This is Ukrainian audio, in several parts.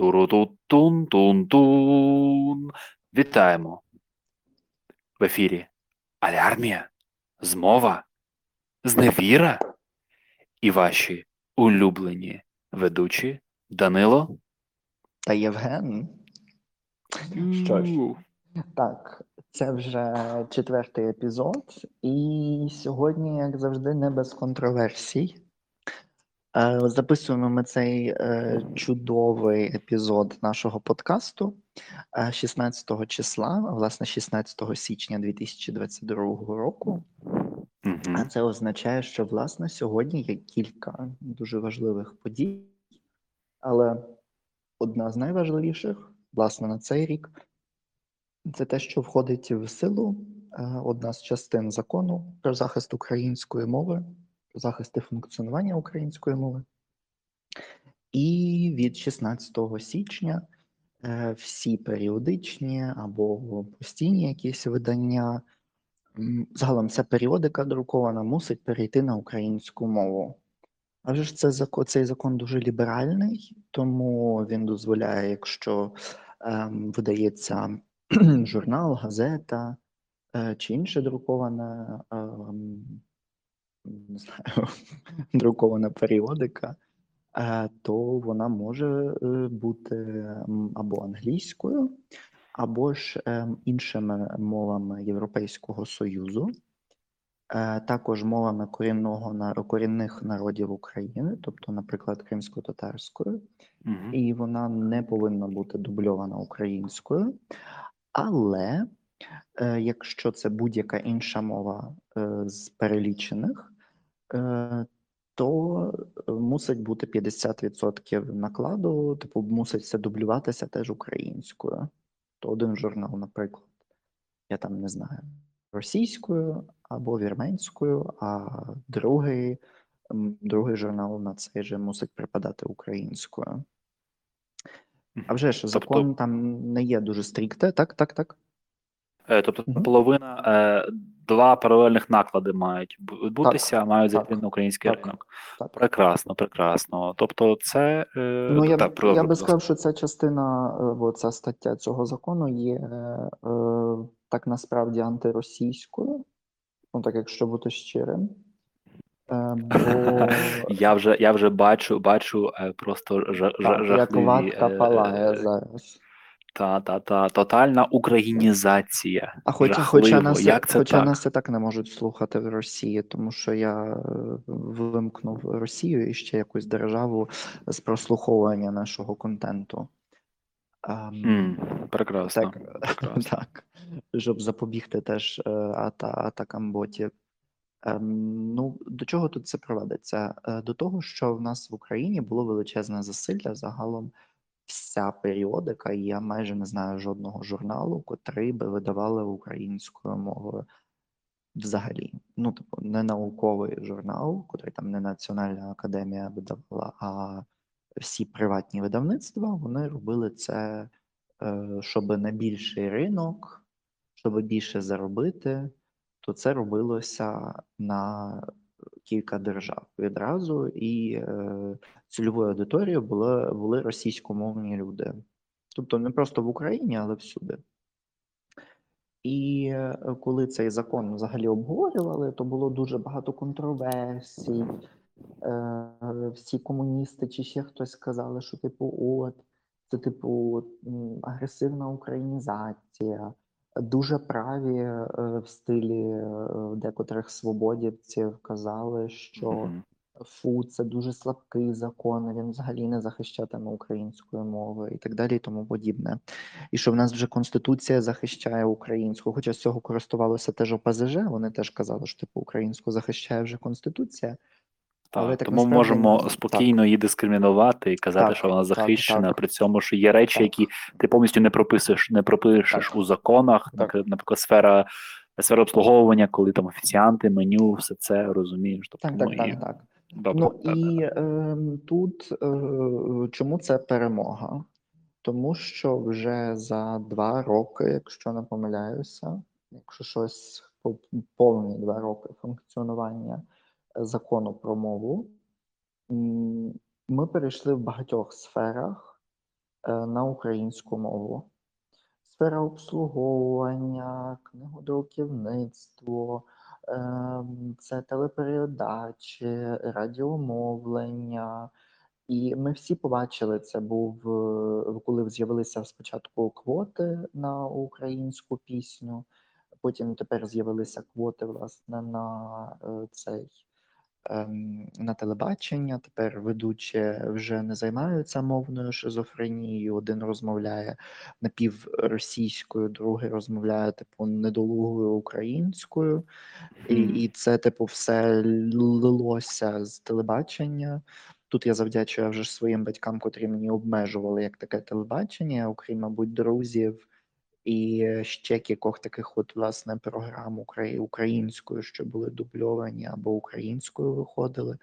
Туру-тун-тун-тун. Вітаємо. В ефірі Алярмія, Змова, Зневіра і ваші улюблені ведучі Данило. Та Євген. Що ж, так, це вже четвертий епізод, і сьогодні, як завжди, не без контроверсій. Е, Записуємо ми цей е, чудовий епізод нашого подкасту е, 16 числа, а, власне, 16 січня 2022 року. А це означає, що власне сьогодні є кілька дуже важливих подій, але одна з найважливіших, власне, на цей рік, це те, що входить в силу е, одна з частин закону про захист української мови, про захист і функціонування української мови. І від 16 січня е, всі періодичні або постійні якісь видання, загалом ця періодика друкована, мусить перейти на українську мову. А вже ж це закон, цей закон дуже ліберальний, тому він дозволяє, якщо ем, видається журнал, газета е, чи інше друкована, ем, не знаю, друкована періодика, е, то вона може е, бути або англійською, або ж ем, іншими мовами Європейського Союзу. Е, Також мовами корінного корінних народів України, тобто, наприклад, кримсько-татарською, Мгм. і вона не повинна бути дубльована українською. Але е, якщо це будь-яка інша мова е, з перелічених, е, то е, мусить бути 50% накладу, типу, мусить все дублюватися теж українською. То один журнал, наприклад, я там не знаю, російською або вірменською, а другий, другий журнал на цей же мусить припадати українською. А вже ж Тобто- закон там не є дуже стрікте, так, так, так. Е, Тобто половина, е, два паралельних наклади мають бу- відбутися, мають зайти на український так, ринок. так. Прекрасно, прекрасно. Тобто, це е, Ну, я, так, я би сказав, що ця частина, бо ця стаття цього закону є е, так насправді антиросійською, ну так якщо бути щирим. Бо Я вже я вже бачу, бачу просто жа, жа, як ватка палає зараз. Та, та, та тотальна українізація. А хоча, хоча, нас, Як це хоча так? нас і так не можуть слухати в Росії, тому що я е, вимкнув Росію і ще якусь державу з прослуховування нашого контенту. Ем, М, прекрасно. Так, прекрасно. так, щоб запобігти теж е, ата, атакам ботів. Ем, ну, до чого тут це приводиться? Е, До того, що в нас в Україні було величезне засилля загалом. Вся періодика, і я майже не знаю жодного журналу, котрий би видавали українською мовою взагалі. Ну, типу, не науковий журнал, котрий там не Національна академія видавала, а всі приватні видавництва вони робили це, е, щоб на більший ринок, щоб більше заробити, то це робилося на кілька держав відразу, і е, цільовою аудиторією були, були російськомовні люди. Тобто не просто в Україні, але всюди. І е, коли цей закон взагалі обговорювали, то було дуже багато контроверсій. Е, всі комуністи чи ще хтось сказали, що типу, от це типу агресивна українізація. Дуже праві е, в стилі е, декотрих свободівців казали, що Мгм. фу, це дуже слабкий закон, він взагалі не захищатиме української мови і так далі, і тому подібне. І що в нас вже конституція захищає українську, хоча з цього користувалося теж ОПЗЖ, вони теж казали, що типу українську захищає вже конституція. Так, Але так тому насправді можемо спокійно її дискримінувати і казати, Так, що вона захищена, так. при цьому, що є речі, Так. які ти повністю не прописуєш, не пропишеш Так. у законах, Так. наприклад, сфера. Сфера обслуговування, коли там офіціанти, меню, все це розумієш. Тобто, Так, так, і, так, так. Добре, Ну так, і е, тут е, чому це перемога? Тому що вже за два роки, якщо не помиляюся, якщо щось по- повні два роки функціонування закону про мову, ми перейшли в багатьох сферах е, на українську мову. Сфера обслуговування, книгодруківництво, ем, це телепередачі, радіомовлення. І ми всі побачили, це був е, коли з'явилися спочатку квоти на українську пісню, потім тепер з'явилися квоти, власне, на е, цей на телебачення. Тепер ведучі вже не займаються мовною шизофренією. Один розмовляє напівросійською, другий розмовляє типу недолугою українською, і, і це, типу, все лилося з телебачення. Тут я завдячую вже своїм батькам, котрі мені обмежували як таке телебачення, окрім, мабуть, друзів і ще кількох таких от власне програм українською, що були дубльовані або українською виходили.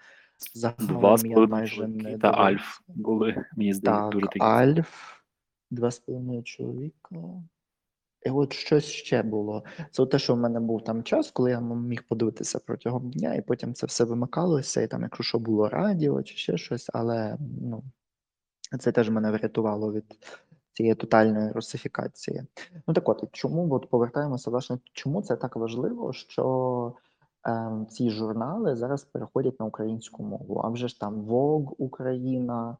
Два Загалом з я половиною майже не та Альф були, мені здається, дуже такі. Альф, два з половиною чоловіка. І от щось ще було. Це те, що в мене був там час, коли я міг подивитися протягом дня, і потім це все вимикалося, і там, якщо що було радіо чи ще щось, але ну, це теж мене врятувало від цієї тотальної русифікації. Ну так от, чому от повертаємося, власне, чому це так важливо, що ем, ці журнали зараз переходять на українську мову? А вже ж там Vogue Україна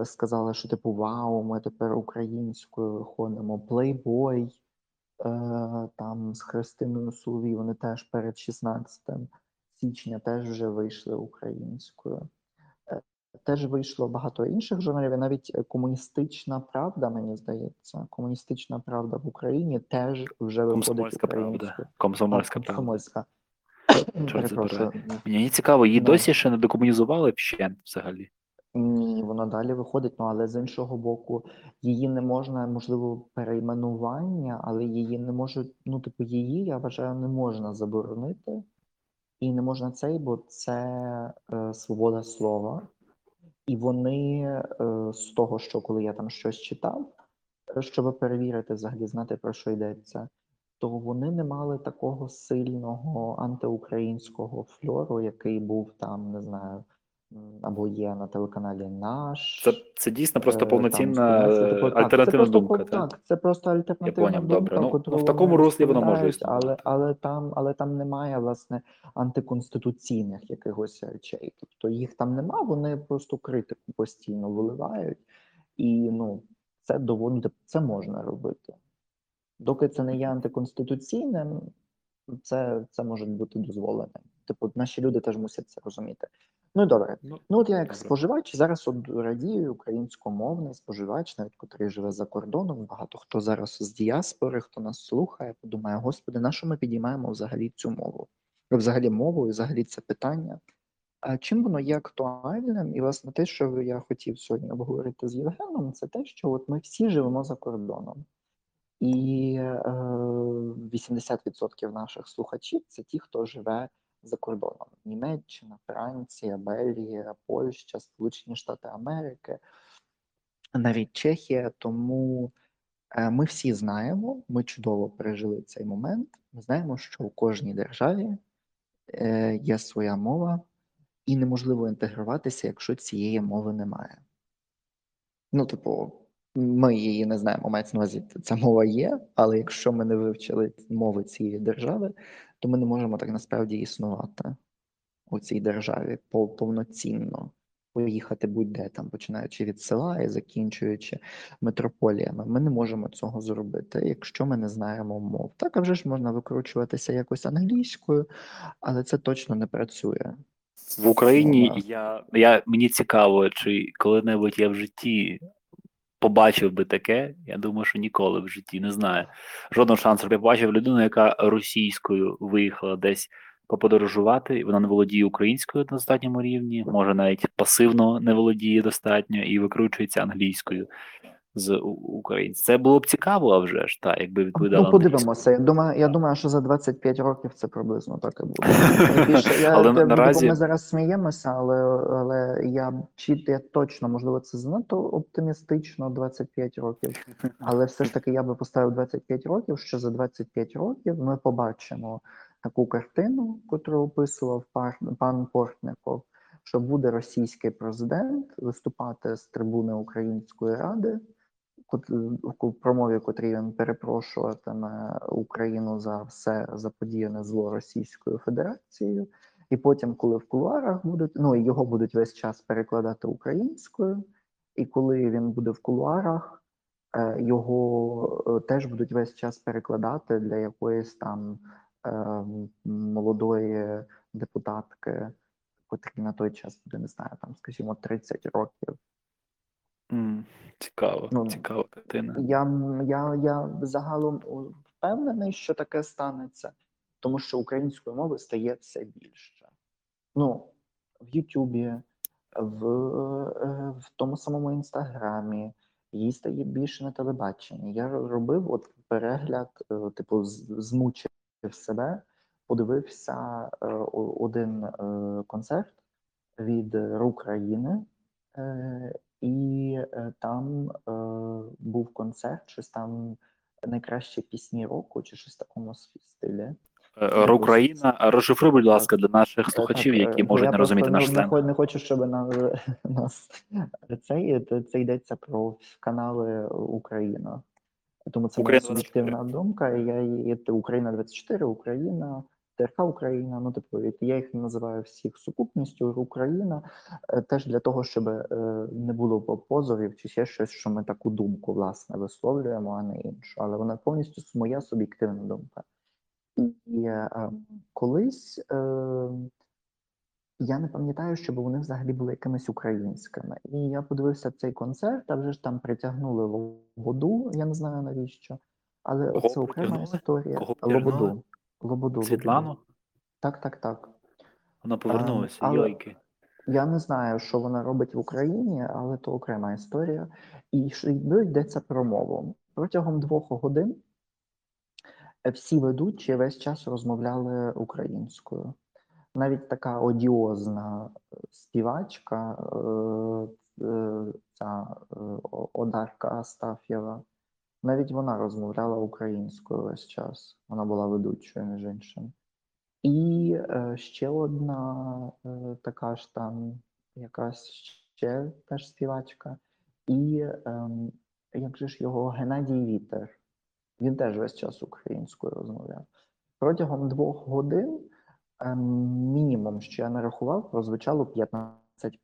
е, сказала, що типу Вау, ми тепер українською виходимо, Playboy е, там з Христиною Соловій, вони теж перед 16 січня теж вже вийшли українською. Теж вийшло багато інших журналів, і навіть е, комуністична правда, мені здається, комуністична правда в Україні теж вже виходить Комсомольська правда. Комсомольська правда. комсомольська. Мені цікаво, її Ну. досі ще не декомунізували вщент взагалі. Ні, воно далі виходить, ну але з іншого боку, її не можна, можливо, перейменування, але її не можуть, ну, типу, її, я вважаю, не можна заборонити. І не можна цей, бо це е, свобода слова. І вони е, з того, що коли я там щось читав, щоб перевірити, взагалі знати про що йдеться, то вони не мали такого сильного антиукраїнського фльору, який був там, не знаю, або є на телеканалі Наш. Це, це дійсно просто Е, повноцінна там, е, «Студентське альтернативна це думка. пов- Так? Так, це просто альтернативна поняв, думка, добре. Ну, ну, в такому руслі воно може розповідають, але, але, там, але там немає, власне, антиконституційних якихось речей. Тобто їх там нема, вони просто критику постійно виливають. І ну, це доволі це можна робити. Доки це не є антиконституційним, це, це може бути дозволеним. Типу, наші люди теж мусять це розуміти. Ну і добре. Ну, Ну, от я як Добре. споживач зараз от радію українськомовний споживач, навіть котрий живе за кордоном. Багато хто зараз з діаспори, хто нас слухає, подумає: Господи, на що ми підіймаємо взагалі цю мову? Взагалі мову, і взагалі це питання. А чим воно є актуальним? І власне те, що я хотів сьогодні обговорити з Євгеном, це те, що от ми всі живемо за кордоном. І е, 80% наших слухачів це ті, хто живе за кордоном: Німеччина, Франція, Бельгія, Польща, Сполучені Штати Америки, навіть Чехія. Тому е, ми всі знаємо, ми чудово пережили цей момент. Ми знаємо, що у кожній державі е, є своя мова, і неможливо інтегруватися, якщо цієї мови немає. Ну, типу, ми її не знаємо, мається на увазі, ця мова є, але якщо ми не вивчили мови цієї держави, то ми не можемо так насправді існувати у цій державі повноцінно. Поїхати будь-де там, починаючи від села і закінчуючи метрополіями. Ми не можемо цього зробити, якщо ми не знаємо мов. Так, а вже ж можна викручуватися якось англійською, але це точно не працює. В Україні я, я мені цікаво, чи коли-небудь я в житті побачив би таке. Я думаю, що ніколи в житті не знаю. Жодного шансу, я побачив людину, яка російською виїхала десь поподорожувати, і вона не володіє українською на достатньому рівні, може навіть пасивно не володіє достатньо і викручується англійською з українців. Це було б цікаво, а вже ж так, якби відповідала Ну, подивимося. Я думаю, я думаю, що за 25 років це приблизно так і буде. Найбільше, я, Але я, наразі- ми зараз сміємося, але, але я чи я точно, можливо, це занадто оптимістично 25 років. Але все ж таки я би поставив 25 років, що за 25 років ми побачимо таку картину, яку описував пан Портников, що буде російський президент виступати з трибуни Української ради в промові, котрій він перепрошуватиме Україну за все заподіяне зло Російською Федерацією. І потім, коли в кулуарах будуть, ну його будуть весь час перекладати українською, і коли він буде в кулуарах, е, його е, теж будуть весь час перекладати для якоїсь там е, молодої депутатки, котрій на той час буде, не знаю, там, скажімо, 30 років. М, Цікаво, Ну, цікава картина. Я, м- я, я загалом у- впевнений, що таке станеться, тому що української мови стає все більше. Ну, в Ютубі, в, е, в тому самому Інстаграмі, її стає більше на телебаченні. Я робив от перегляд, е, типу, з- змучив себе, подивився е, о- один е, концерт від України. Е, і е, там е, був концерт, щось там найкращі пісні року, чи щось в такому стилі. Е, Україна, розшифруй, будь ласка, для наших Е, слухачів, так, е, які можуть не розуміти просто наш сленг. не, не хочу, щоб на, нас це, це йдеться про канали Україна. Тому це моя Україна суб'єктивна думка. Я Україна 24, Україна, ТРК Україна. Ну, типу, я їх називаю всіх сукупністю Україна, е, теж для того, щоб е, не було позовів чи ще щось, що ми таку думку власне висловлюємо, а не іншу. Але вона повністю моя суб'єктивна думка. І е, колись е, я не пам'ятаю, щоб вони взагалі були якимись українськими. І я подивився цей концерт, а вже ж там притягнули Лободу, я не знаю навіщо. Але Кого це окрема історія. Лободу. Лободу. Світлану? Так, так, так. Вона повернулася, але- йойки. Я не знаю, що вона робить в Україні, але то окрема історія. І йдеться про мову. Протягом двох годин е, всі ведучі весь час розмовляли українською. Навіть така одіозна е, співачка, е, е, ця е, Одарка Астаф'єва, навіть вона розмовляла українською весь час. Вона була ведучою, між іншим. І е, ще одна е, така ж там якась ще теж співачка. І ем, як же ж його Геннадій Вітер. Він теж весь час українською розмовляв. Протягом двох годин, ем, мінімум, що я нарахував, прозвучало 15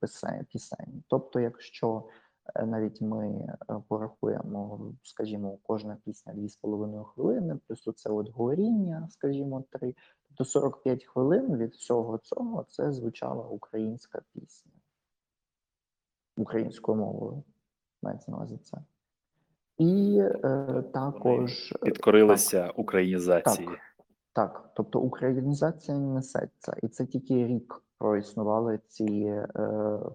пісень. Тобто, якщо е, навіть ми е, порахуємо, скажімо, кожна пісня 2,5 хвилини, плюс оце от говоріння, скажімо, 3, тобто 45 хвилин від всього цього це звучала українська пісня. Українською мовою мається на увазі це. І е, також Підкорилися українізації. Так. Так, тобто українізація несеться, і це тільки рік проіснували ці е,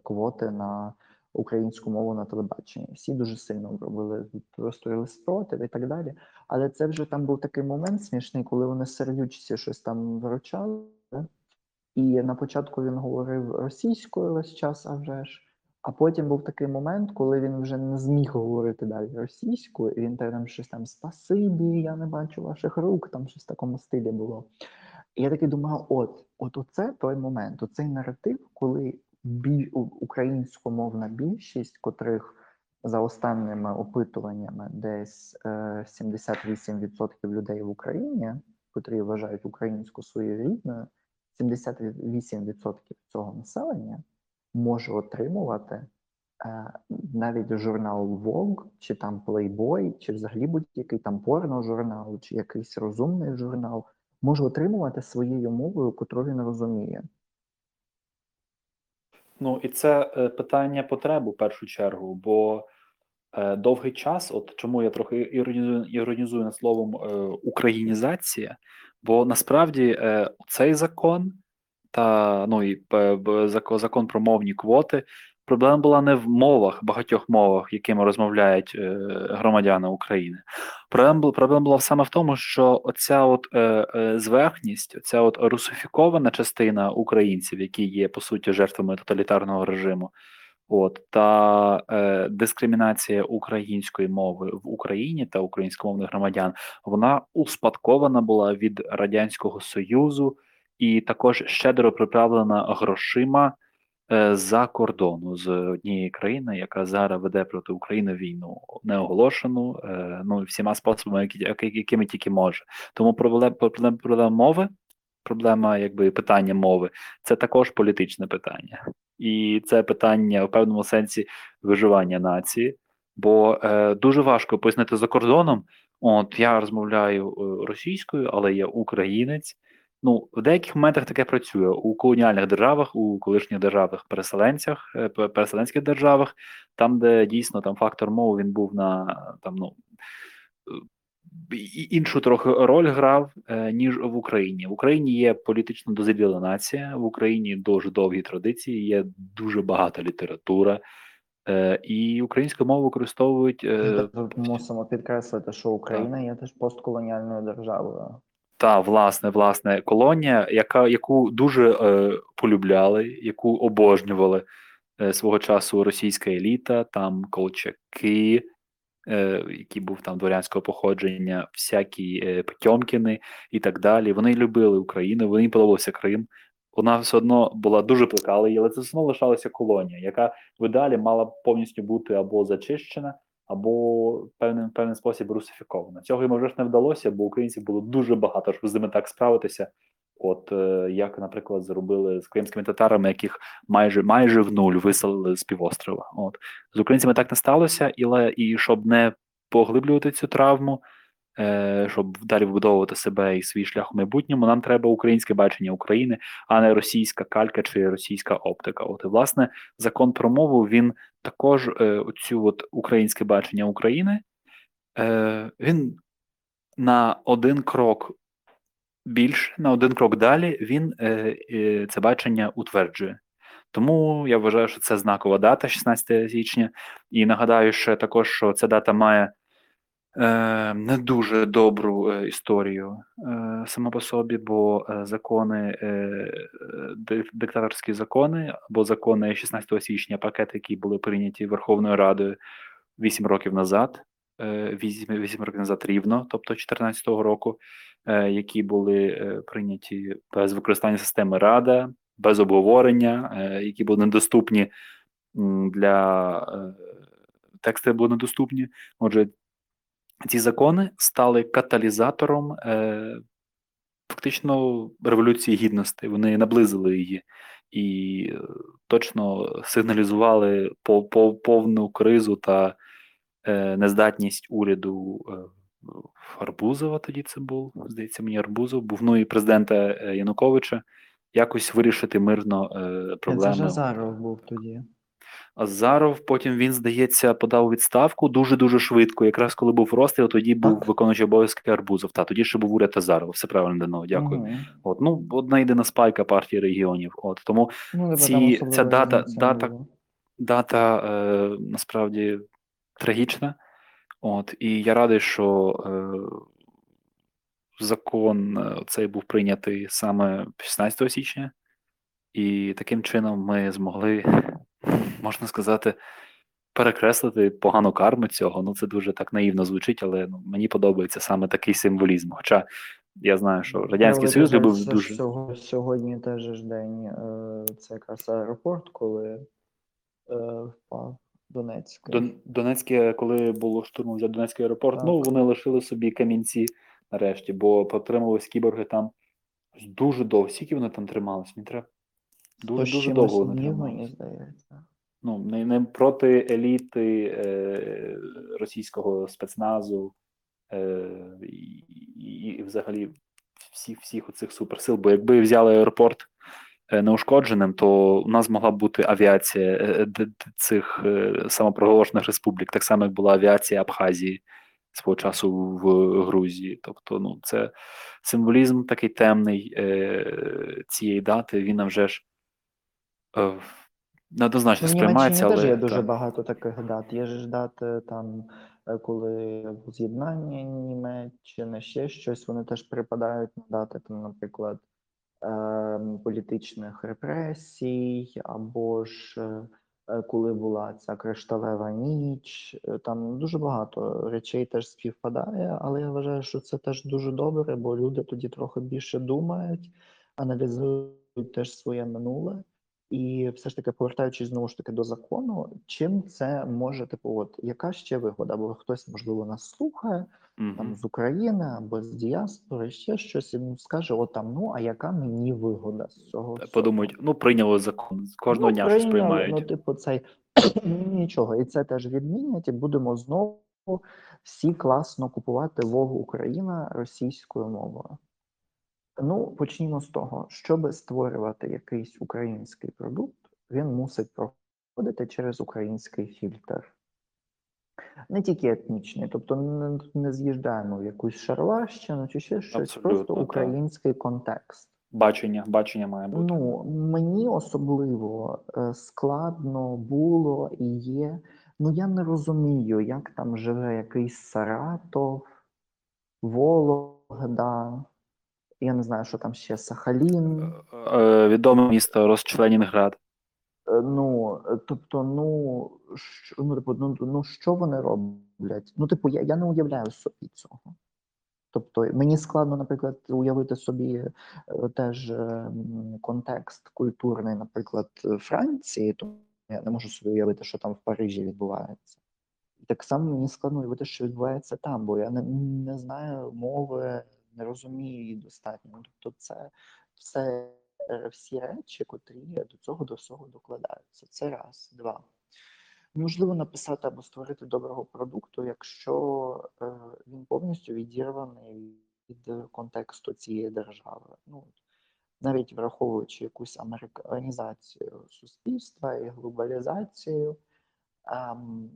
квоти на українську мову на телебаченні. Всі дуже сильно робили просторили спротив і так далі. Але це вже там був такий момент смішний, коли вони сердючці щось там вручали. І на початку він говорив російською весь час, а вже ж. А потім був такий момент, коли він вже не зміг говорити далі російською, і він там щось там спасибі, я не бачу ваших рук, там щось в такому стилі було. І я такий думав: от, от оце той момент, оцей наратив, коли біль, українськомовна більшість, котрих за останніми опитуваннями десь е, 78% людей в Україні, котрі вважають українську своєю рідною, 78% цього населення може отримувати е, навіть журнал Vogue, чи там Playboy, чи взагалі будь-який там порно-журнал, чи якийсь розумний журнал, може отримувати своєю мовою, котру він розуміє. Ну і це е, питання потреби в першу чергу, бо е, довгий час, от чому я трохи іронізую, іронізую над словом е, українізація, бо насправді цей закон та ну і закон про мовні квоти. Проблема була не в мовах, багатьох мовах, якими розмовляють громадяни України. Проблема проблема була саме в тому, що оця от е, е, зверхність, оця от русифікована частина українців, які є по суті жертвами тоталітарного режиму, от та е, дискримінація української мови в Україні та українськомовних громадян, вона успадкована була від радянського союзу і також щедро приправлена грошима з-за кордону, з однієї країни, яка зараз веде проти України війну неоголошену, е, ну всіма способами, якими тільки може. Тому проблема мови, проблема якби питання мови, це також політичне питання. І це питання в певному сенсі виживання нації. Бо е, дуже важко пояснити за кордоном. От я розмовляю е, російською, але я українець. Ну, в деяких моментах таке працює у колоніальних державах, у колишніх державах переселенцях, е, переселенських державах, там, де дійсно там фактор мови він був на там, ну, е, іншу трохи роль грав, е, ніж в Україні. В Україні є політично дозріла нація, в Україні дуже довгі традиції, є дуже багата література. І українську мову використовують е, мусимо підкреслити, що Україна є теж постколоніальною державою. Та власне, власне колонія, яка яку дуже е, полюбляли, яку обожнювали е, свого часу російська еліта, там колчаки, е, які був там дворянського походження, всякі е, Потьомкіни і так далі. Вони любили Україну, вони подобався Крим. Вона все одно була дуже плекала але це все одно лишалася колонія, яка в ідеалі мала повністю бути або зачищена, або певним певним спосіб русифікована. Цього йому вже ж не вдалося, бо українців було дуже багато, щоб з ними так справитися. От е, як, наприклад, зробили з кримськими татарами, яких майже майже в нуль виселили з півострова. От з українцями так не сталося, але і щоб не поглиблювати цю травму, щоб далі вбудовувати себе і свій шлях у майбутньому, нам треба українське бачення України, а не російська калька чи російська оптика. От і власне закон про мову він також е, оцю от українське бачення України. Е, він на один крок більше, на один крок далі він е, е, це бачення утверджує. Тому я вважаю, що це знакова дата, 16 січня. І нагадаю ще також, що ця дата має е, не дуже добру е, історію е, сама по собі, бо е, закони, е, диктаторські закони або закони 16 січня, пакети, які були прийняті Верховною Радою 8 років назад, е, 8, 8 років назад рівно, тобто 2014 року, е, які були е, прийняті без використання системи Рада, без обговорення, е, які були недоступні для е, тексти були недоступні. Отже, ці закони стали каталізатором е, фактично революції гідності. Вони наблизили її і е, точно сигналізували по, по, повну кризу та е, нездатність уряду е, Арбузова. Тоді це був, здається, мені Арбузов, був ну і президента е, Януковича. Якось вирішити мирно е, Це проблеми. ж Азаров був тоді. Азаров потім він, здається, подав відставку дуже дуже швидко. Якраз коли був розстріл, тоді був виконуючий обов'язки Арбузов. Та тоді ще був уряд Азарова. Все правильно дано. Дякую. Мгм. От ну одна єдина спайка партії регіонів. От тому Ну, Ці- ця дата- дата- дата е, насправді трагічна. От і я радий, що е, закон е, цей був прийнятий саме 16 січня, і таким чином ми змогли, можна сказати, перекреслити погану карму цього. Ну це дуже так наївно звучить, але ну, мені подобається саме такий символізм. Хоча я знаю, що Радянський Прикольно, Союз любив дуже. Сьогодні теж ж день, е, це якраз аеропорт, коли е, впав Донецьк. Донецьке, коли було штурмом взяти Донецький аеропорт, Так. ну вони лишили собі камінці нарешті, бо потримались кіборги там дуже довго. Скільки вони там тримались? Мені треба дуже дуже довго вони тримались. мені здається. Ну не, не проти еліти е, російського спецназу е, і, і, і взагалі всіх всіх оцих суперсил. Бо якби взяли аеропорт е, неушкодженим, то у нас могла б бути авіація е, д- цих е, самопроголошених республік, так само як була авіація Абхазії свого часу в Грузії. Тобто, ну це символізм такий темний е, цієї дати. Він нам вже ж неоднозначно Ну, сприймається, Німеччині теж але є дуже багато таких дат. Є ж дати там, е, коли з'єднання Німеччини, ще щось, вони теж припадають на дати, там, наприклад, ем, політичних репресій, або ж е, е, коли була ця кришталева ніч. Там дуже багато речей теж співпадає, але я вважаю, що це теж дуже добре, бо люди тоді трохи більше думають, аналізують теж своє минуле. І все ж таки, повертаючись знову ж таки до закону, чим це може, типу, от яка ще вигода? Бо хтось, можливо, нас слухає там з України або з діаспори, ще щось, і скаже: от там, ну а яка мені вигода з цього? всього? Подумають, ну прийняли закон. з Кожного Ну, дня щось приймають. Ну, типу, цей нічого, і це теж відмінять, і будемо знову всі класно купувати Вогу Україна російською мовою. Ну, почнімо з того, щоб створювати якийсь український продукт, він мусить проходити через український фільтр. Не тільки етнічний, тобто не, не з'їжджаємо в якусь шарлащину чи ще щось, Абсолютно, просто так. український контекст. Бачення, бачення має бути. Ну, мені особливо е, складно було і є. Ну, я не розумію, як там живе якийсь Саратов, Вологда, я не знаю, що там ще Сахалін. Е, Відоме місто Розчленінград. Е, Ну, е, тобто, ну, що, ну, типу, ну, ну, що вони роблять? Ну, типу, я, я не уявляю собі цього. Тобто, мені складно, наприклад, уявити собі е, теж е, контекст культурний, наприклад, е, Франції, то я не можу собі уявити, що там в Парижі відбувається. Так само мені складно уявити, що відбувається там, бо я не, не знаю мови, не розумію її достатньо. Ну, Тобто, це все е, всі речі, котрі до цього до всього докладаються. Це раз, два. Можливо написати або створити доброго продукту, якщо е, він повністю відірваний від контексту цієї держави. Ну, навіть враховуючи якусь американізацію суспільства і глобалізацію, ем,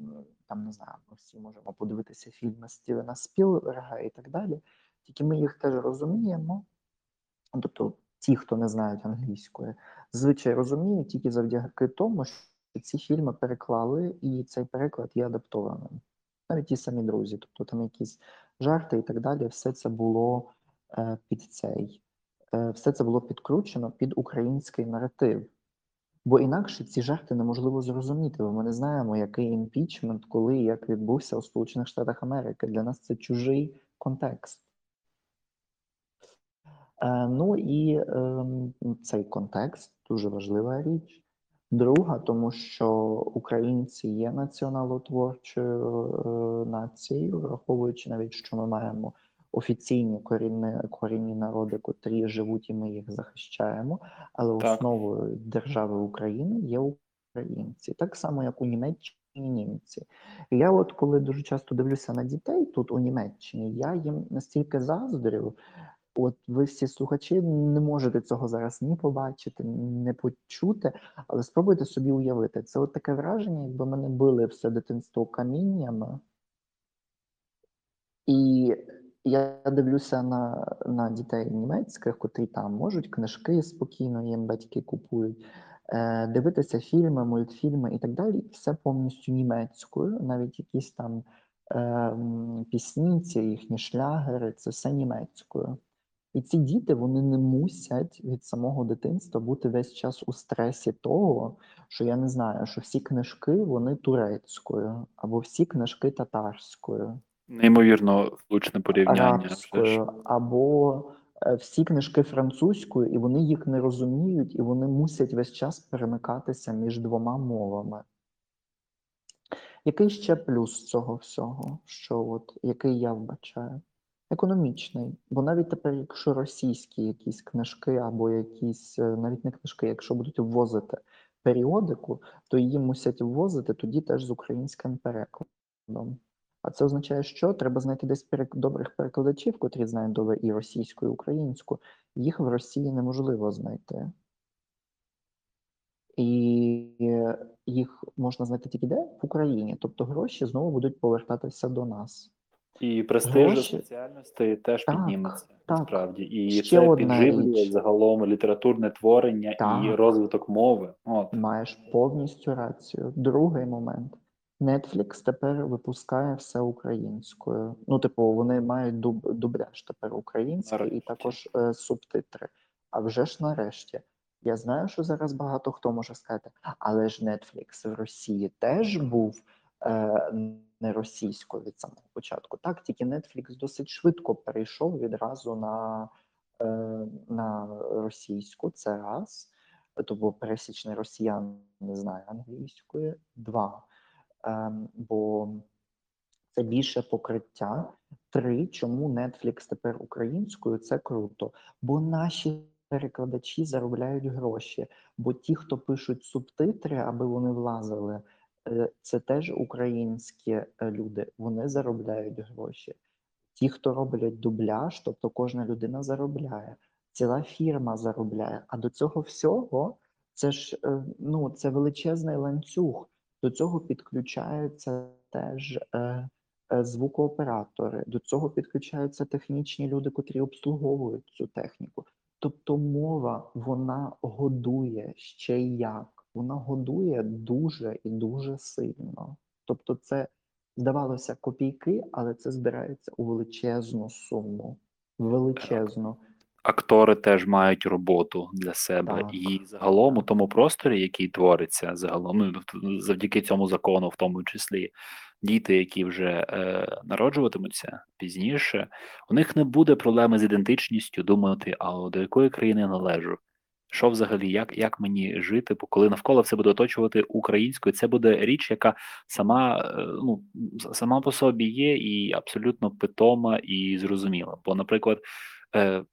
там не знаю, ми всі можемо подивитися фільми Стівена Спілберга і так далі. Тільки ми їх теж розуміємо. Тобто, ті, хто не знають англійської, звичай розуміють тільки завдяки тому, що ці фільми переклали, і цей переклад є адаптованим. Навіть ті самі друзі, тобто там якісь жарти і так далі, все це було е, під цей, е, все це було підкручено під український наратив. Бо інакше ці жарти неможливо зрозуміти, бо ми не знаємо, який імпічмент, коли і як відбувся у Сполучених Штатах Америки. Для нас це чужий контекст. Е, ну і ем, цей контекст дуже важлива річ. Друга, тому що українці є націоналотворчою е, нацією, враховуючи навіть, що ми маємо офіційні корінні, корінні народи, котрі живуть, і ми їх захищаємо. Але Так. основою держави України є українці, так само як у Німеччині німці. Я, от коли дуже часто дивлюся на дітей тут у Німеччині, я їм настільки заздрю. От ви всі слухачі не можете цього зараз ні побачити, не почути, але спробуйте собі уявити. Це от таке враження, якби мене били все дитинство каміннями. І я дивлюся на, на дітей німецьких, котрі там можуть книжки спокійно, їм батьки купують, е, дивитися фільми, мультфільми і так далі. Все повністю німецькою, навіть якісь там е, пісні, ці їхні шлягери, це все німецькою. І ці діти вони не мусять від самого дитинства бути весь час у стресі того, що я не знаю, що всі книжки вони турецькою, або всі книжки татарською, Неймовірно влучне порівняння. арабською, або е, всі книжки французькою, і вони їх не розуміють, і вони мусять весь час перемикатися між двома мовами. Який ще плюс цього всього, що от який я вбачаю? Економічний, бо навіть тепер, якщо російські якісь книжки або якісь е, навіть не книжки, якщо будуть ввозити періодику, то її мусять ввозити тоді теж з українським перекладом. А це означає, що треба знайти десь добрих перекладачів, котрі знають добре і російську, і українську. Їх в Росії неможливо знайти. І е, їх можна знайти тільки де в Україні. Тобто гроші знову будуть повертатися до нас. І престиж Гроші. теж Так, підніметься так. насправді. І Ще це підживлює річ. загалом літературне творення і розвиток мови. От. Маєш повністю рацію. Другий момент. Netflix тепер випускає все українською. Ну, типу, вони мають дуб, дубляж тепер український і також е, субтитри. А вже ж нарешті. Я знаю, що зараз багато хто може сказати, але ж Netflix в Росії теж був е, не російською від самого початку. Так, тільки Netflix досить швидко перейшов відразу на, е, на російську. Це раз. тобто пересічний росіян не знає англійської. Два, ем, бо це більше покриття. Три, чому Netflix тепер українською? Це круто, бо наші перекладачі заробляють гроші. Бо ті, хто пишуть субтитри, аби вони влазили, це теж українські е, люди. Вони заробляють гроші. Ті, хто роблять дубляж, тобто кожна людина заробляє, ціла фірма заробляє. А до цього всього це ж е, ну це величезний ланцюг. До цього підключаються теж е, е, звукооператори, до цього підключаються технічні люди, котрі обслуговують цю техніку. Тобто мова вона годує ще як. Вона годує дуже і дуже сильно. Тобто, це здавалося копійки, але це збирається у величезну суму. Величезну. Актори теж мають роботу для себе, Так. і загалом у тому просторі, який твориться, загалом ну, завдяки цьому закону, в тому числі діти, які вже е, народжуватимуться пізніше, у них не буде проблеми з ідентичністю думати, а до якої країни належу. Що взагалі, як, як мені жити, коли навколо все буде оточувати українською, це буде річ, яка сама е, ну сама по собі є і абсолютно питома і зрозуміла. Бо, наприклад, е,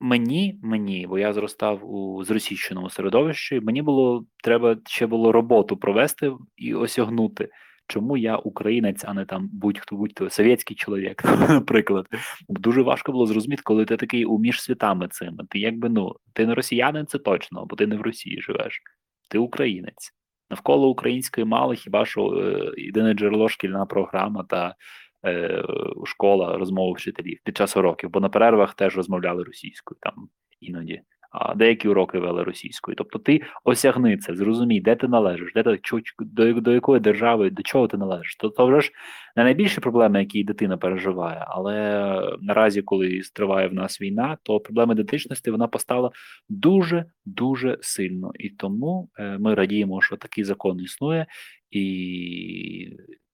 Мені, мені, бо я зростав у зросійщеному середовищі, мені було треба ще було роботу провести і осягнути, чому я українець, а не там будь-хто, будь-хто совєтський чоловік, наприклад. Дуже важко було зрозуміти, коли ти такий у між світами цими. Ти якби ну, ти не росіянин, це точно, бо ти не в Росії живеш. Ти українець. Навколо української мало, хіба що е, єдине джерело шкільна програма та е, школа розмови вчителів під час уроків, бо на перервах теж розмовляли російською там іноді, деякі уроки вели російською. Тобто ти осягни це, зрозумій, де ти належиш, де ти до, до якої держави, до чого ти належиш. То, то вже ж не найбільші проблеми, які дитина переживає, але наразі, коли триває в нас війна, то проблема ідентичності вона постала дуже дуже сильно. І тому е, ми радіємо, що такий закон існує, і,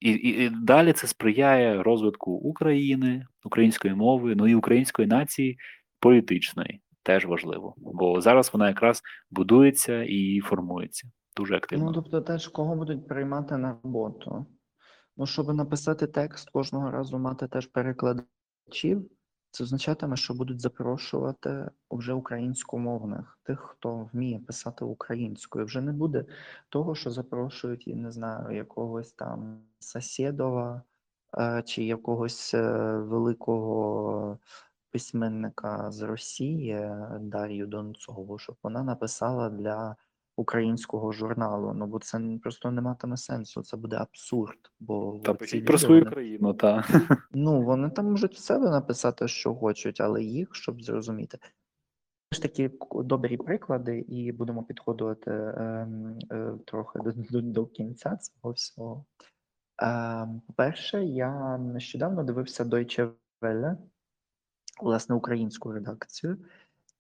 і, і далі це сприяє розвитку України, української мови, ну і української нації політичної. Теж важливо, бо зараз вона якраз будується і формується дуже активно. Ну, тобто, теж кого будуть приймати на роботу. Ну, щоб написати текст, кожного разу мати теж перекладачів, це означатиме, що будуть запрошувати вже українськомовних, тих, хто вміє писати українською. Вже не буде того, що запрошують, я не знаю, якогось там Сасєдова е, чи якогось е, великого письменника з Росії е, Дар'ю Донцову, щоб вона написала для українського журналу. Ну бо це просто не матиме сенсу. Це буде абсурд. Бо Та ці пишіть про свою вони- країну, та Ну, вони там можуть в себе написати, що хочуть, але їх, щоб зрозуміти. Ж такі добрі приклади, і будемо підходити ем, е, трохи до, до, до кінця цього всього. Ем, по-перше, я нещодавно дивився Deutsche Welle, власне, українську редакцію,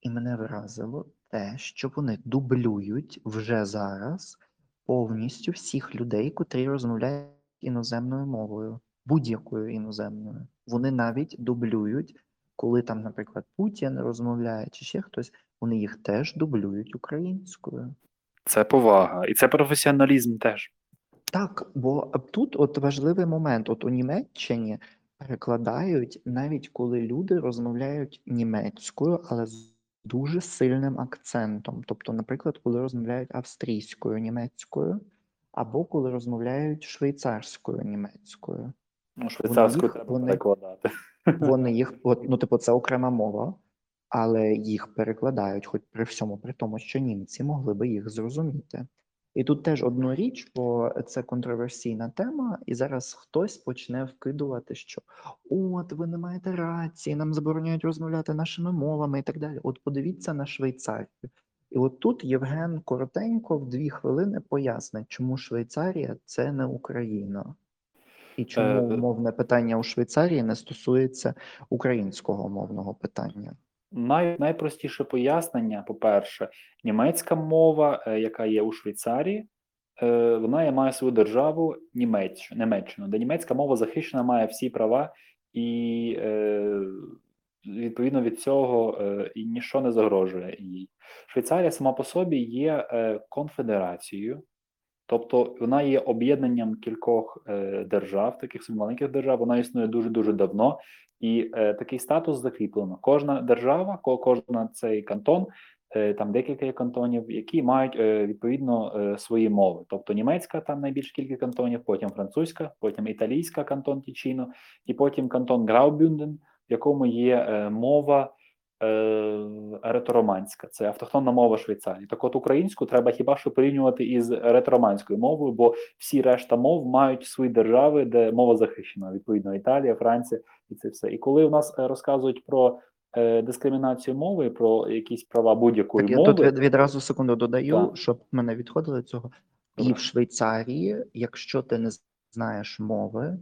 і мене вразило те, що вони дублюють вже зараз повністю всіх людей, котрі розмовляють іноземною мовою, будь-якою іноземною. Вони навіть дублюють, коли там, наприклад, Путін розмовляє чи ще хтось, вони їх теж дублюють українською. це повага, і це професіоналізм теж. Так, бо тут от важливий момент. От у Німеччині перекладають навіть коли люди розмовляють німецькою, але з дуже сильним акцентом. Тобто, наприклад, коли розмовляють австрійською німецькою, або коли розмовляють швейцарською німецькою. Ну, швейцарською треба вони- перекладати. Вони їх, от, ну, типу, це окрема мова, але їх перекладають, хоч при всьому, при тому, що німці могли би їх зрозуміти. І тут теж одну річ, бо це контроверсійна тема, і зараз хтось почне вкидувати, що от ви не маєте рації, нам забороняють розмовляти нашими мовами і так далі. От подивіться на Швейцарію. І от тут Євген коротенько в дві хвилини пояснить, чому Швейцарія це не Україна. І чому Е, мовне питання у Швейцарії не стосується українського мовного питання. Най, найпростіше пояснення, по-перше, німецька мова, е, яка є у Швейцарії, е, вона має свою державу Німеччину, Німеччину, де німецька мова захищена, має всі права і е, відповідно від цього і ніщо не загрожує їй. Швейцарія сама по собі є конфедерацією, тобто вона є об'єднанням кількох е, держав, таких маленьких держав. Вона існує дуже дуже давно, і е, такий статус закріплено. Кожна держава, ко- кожна цей кантон. е, Там декілька кантонів, які мають е, відповідно е, свої мови. Тобто німецька там найбільш кілька кантонів, потім французька, потім італійська кантон Тічіно, і потім кантон Граубюнден, в якому є е, мова е, ретороманська. Це автохтонна мова Швейцарії. Так от українську треба хіба що порівнювати із ретороманською мовою, бо всі решта мов мають свої держави, де мова захищена, відповідно, Італія, Франція і це все. І коли у нас е, розказують про е, дискримінацію мови, про якісь права будь-якої Так, я мови, тут від, відразу секунду додаю, Так. щоб ми не відходили від цього. І в Швейцарії, якщо ти не знаєш мови,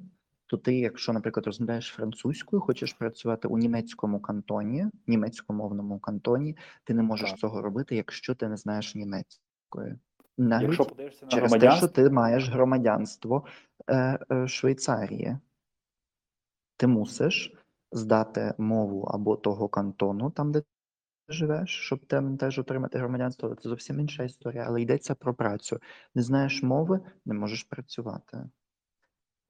то ти, якщо, наприклад, розмовляєш французькою, хочеш працювати у німецькому кантоні, німецькомовному кантоні, ти не можеш Так. цього робити, якщо ти не знаєш німецької. Навіть якщо подивишся на через те, що ти маєш громадянство е, е, Швейцарії, ти мусиш здати мову або того кантону, там, де ти живеш, щоб там теж отримати громадянство. Це зовсім інша історія, але йдеться про працю. Не знаєш мови, не можеш працювати.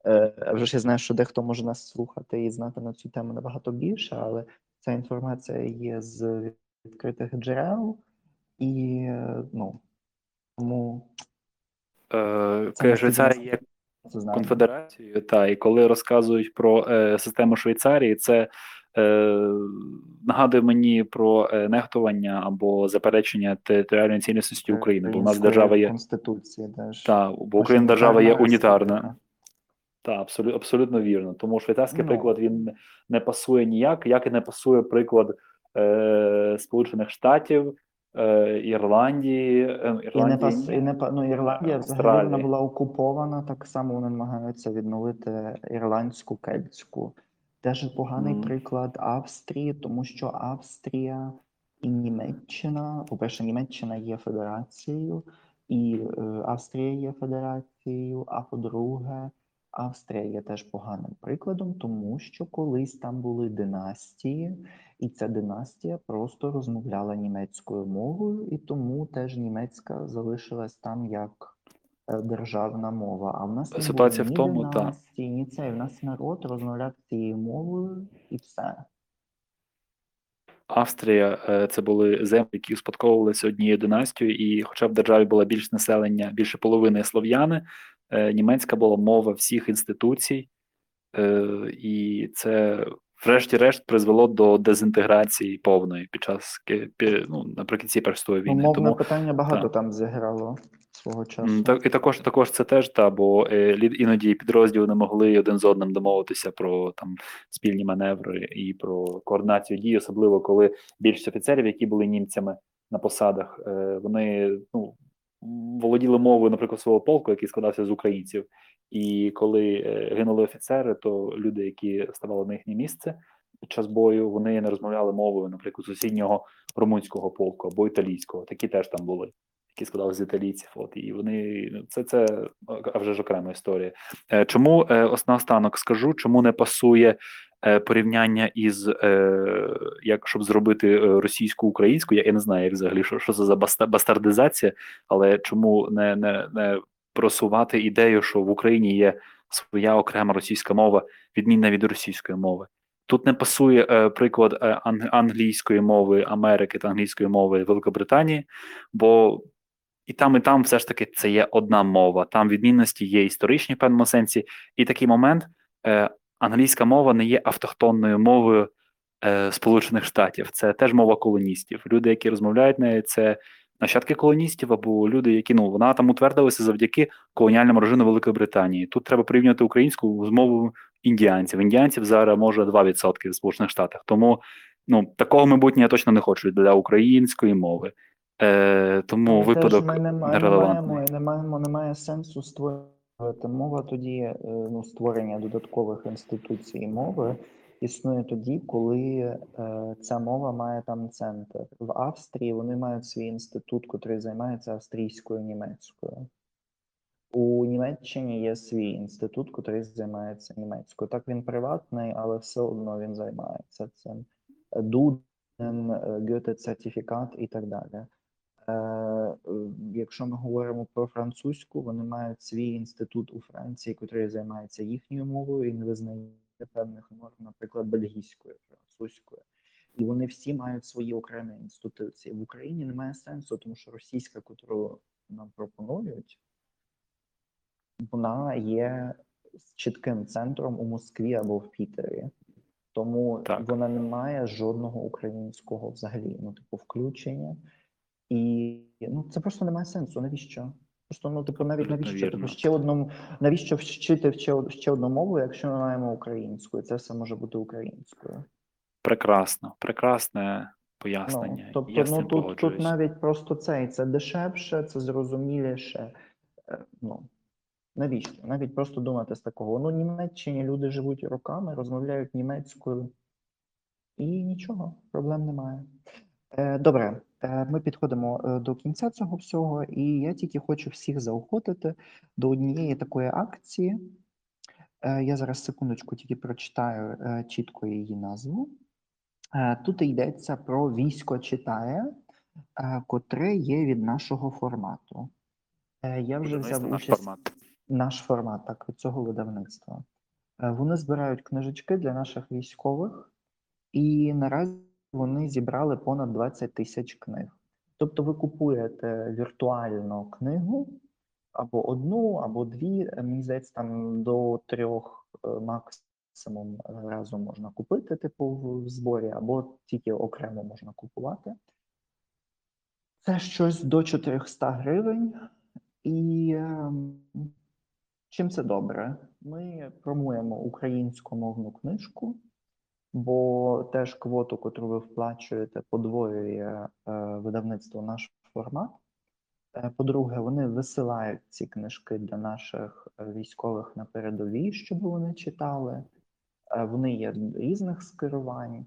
Е, а вже ж я знаю, що дехто може нас слухати і знати на цю тему набагато більше, але ця інформація є з відкритих джерел, і е, ну, тому е, Швейцарія є конфедерацією, та і коли розказують про е, систему Швейцарії, це е, нагадує мені про е, нехтування або заперечення територіальної цілісності України, бо у нас держава є Конституції та бо Україна держава є унітарна. Так, абсолютно, абсолютно вірно. Тому швейцарський Ну. приклад він не пасує ніяк, як і не пасує приклад е, Сполучених Штатів, е, Ірландії, е, І не Ірландії пас, і не ну, Ірландія взагалі вона була окупована, так само вони намагаються відновити ірландську кельтську. Теж поганий Мгм. приклад Австрії, тому що Австрія і Німеччина, по-перше, Німеччина є федерацією, і е, Австрія є федерацією, а по-друге, Австрія є теж поганим прикладом, тому що колись там були династії, і ця династія просто розмовляла німецькою мовою, і тому теж німецька залишилась там як е, державна мова. А в нас не Ситуація було в ні тому, та. династії, ні це. В нас народ розмовляв цією мовою, і все. Австрія е, це були землі, які успадковувалися однією династією, і хоча в державі було більше населення, більше половини слов'яни, німецька була мова всіх інституцій, е, і це, врешті-решт, призвело до дезінтеграції повної під час ну, наприкінці Першої війни. мовне Тому питання багато так. там зіграло свого часу. Так, і також, також це теж та, бо е, іноді підрозділи не могли один з одним домовитися про там спільні маневри і про координацію дій, особливо коли більшість офіцерів, які були німцями на посадах, е, вони ну, володіли мовою, наприклад, свого полку, який складався з українців. І коли е, гинули офіцери, то люди, які ставали на їхнє місце під час бою, вони не розмовляли мовою, наприклад, сусіднього румунського полку або італійського. Такі теж там були які складалися з італійців. От і вони ну, це це а вже ж окрема історія. Е, Чому е, ос- наостанок скажу, чому не пасує е, порівняння із е, як щоб зробити е, російську-українську? Я, я не знаю, як взагалі що, що це за баста- бастардизація, але чому не, не, не просувати ідею, що в Україні є своя окрема російська мова, відмінна від російської мови. Тут не пасує е, приклад е, ан- англійської мови Америки та англійської мови Великобританії, бо і там, і там все ж таки це є одна мова. Там відмінності є історичні в певному сенсі. І такий момент е, англійська мова не є автохтонною мовою е, Сполучених Штатів. Це теж мова колоністів. Люди, які розмовляють нею, це нащадки колоністів або люди, які ну вона там утвердилася завдяки колоніальному режиму Великої Британії. Тут треба порівнювати українську з мовою індіанців. Індіанців зараз може 2% в Сполучених Штатах. Тому ну такого майбутнє я точно не хочу для української мови. Е, тому Але випадок теж ми не маємо, не маємо, немає сенсу створювати мова тоді, е, ну, створення додаткових інституцій мови існує тоді, коли е, ця мова має там центр. В Австрії вони мають свій інститут, який займається австрійською німецькою. У Німеччині є свій інститут, який займається німецькою. Так він приватний, але все одно він займається цим. Дуден, Гьоте-сертифікат і так далі. Е, е, Якщо ми говоримо про французьку, вони мають свій інститут у Франції, який займається їхньою мовою і не визнає певних норм, наприклад, бельгійською, французькою. І вони всі мають свої окремі інституції. В Україні немає сенсу, тому що російська, яку нам пропонують, вона є чітким центром у Москві або в Пітері. Тому Так. вона не має жодного українського взагалі, ну, типу, включення. І ну, це просто немає сенсу. Навіщо? Просто ну, типу, навіть навіщо типу, ще одному, навіщо вчити ще, ще одну мову, якщо ми маємо українську, і це все може бути українською. Прекрасно, прекрасне Ну, пояснення. тобто, Я ну тут, тут навіть просто це, і це дешевше, це зрозуміліше. Е, Ну навіщо? Навіть просто думати з такого. Ну, в Німеччині люди живуть роками, розмовляють німецькою, і нічого, проблем немає. Е, Добре, ми підходимо е, до кінця цього всього, і я тільки хочу всіх заохотити до однієї такої акції. Е, Я зараз секундочку тільки прочитаю е, чітко її назву. Е, Тут йдеться про військо читає, е, котре є від нашого формату. Е, Я вже взяв наш участь формат. наш формат, так, від цього видавництва. Е, Вони збирають книжечки для наших військових, і наразі вони зібрали понад 20 тисяч книг. Тобто ви купуєте віртуально книгу або одну, або дві. Мені здається, там до трьох е, максимум разом можна купити, типу, в в зборі, або тільки окремо можна купувати. Це щось до 400 гривень. І ем, чим це добре? Ми промуємо українськомовну книжку, бо теж квоту, котру ви вплачуєте, подвоює е, видавництво наш формат. Е, По-друге, вони висилають ці книжки для наших е, військових на передовій, щоб вони читали. Вони є різних скерувань,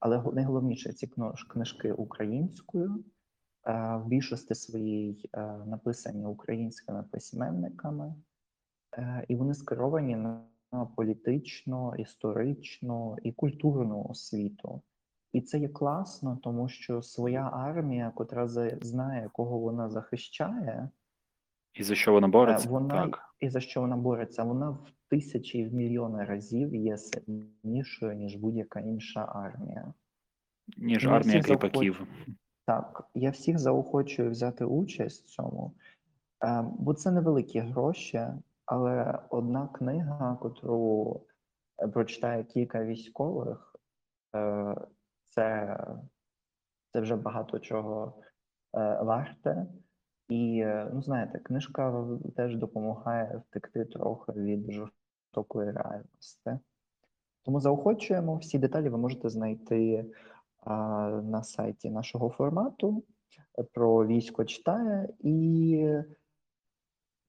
але найголовніше ці книжки українською. В більшості своїй написані українськими письменниками, і вони скеровані на політичну, історичну і культурну освіту. І це є класно, тому що своя армія, котра знає, кого вона захищає, І за що вона е, бореться? вона Так. і за що вона бореться, вона в тисячі і в мільйони разів є сильнішою, ніж будь-яка інша армія. Ніж Ну, армія кріпаків. Так, я всіх заохочую взяти участь в цьому, е, бо це невеликі гроші, але одна книга, котру е, прочитає кілька військових, е, це, це вже багато чого е, варте. І, ну, знаєте, книжка теж допомагає втекти трохи від жорстокої реальності. Тому заохочуємо. Всі деталі ви можете знайти на сайті нашого формату про військо читає, і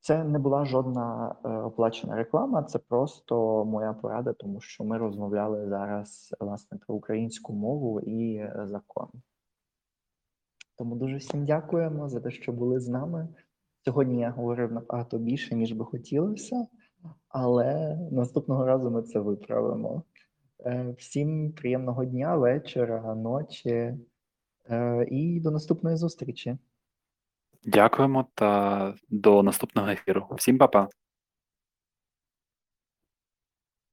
це не була жодна е, оплачена реклама, це просто моя порада, тому що ми розмовляли зараз власне про українську мову і е, закон. Тому дуже всім дякуємо за те, що були з нами. Сьогодні я говорив набагато більше, ніж би хотілося, але наступного разу ми це виправимо. Е, Всім приємного дня, вечора, ночі і до наступної зустрічі. Дякуємо та до наступного ефіру. Всім па-па.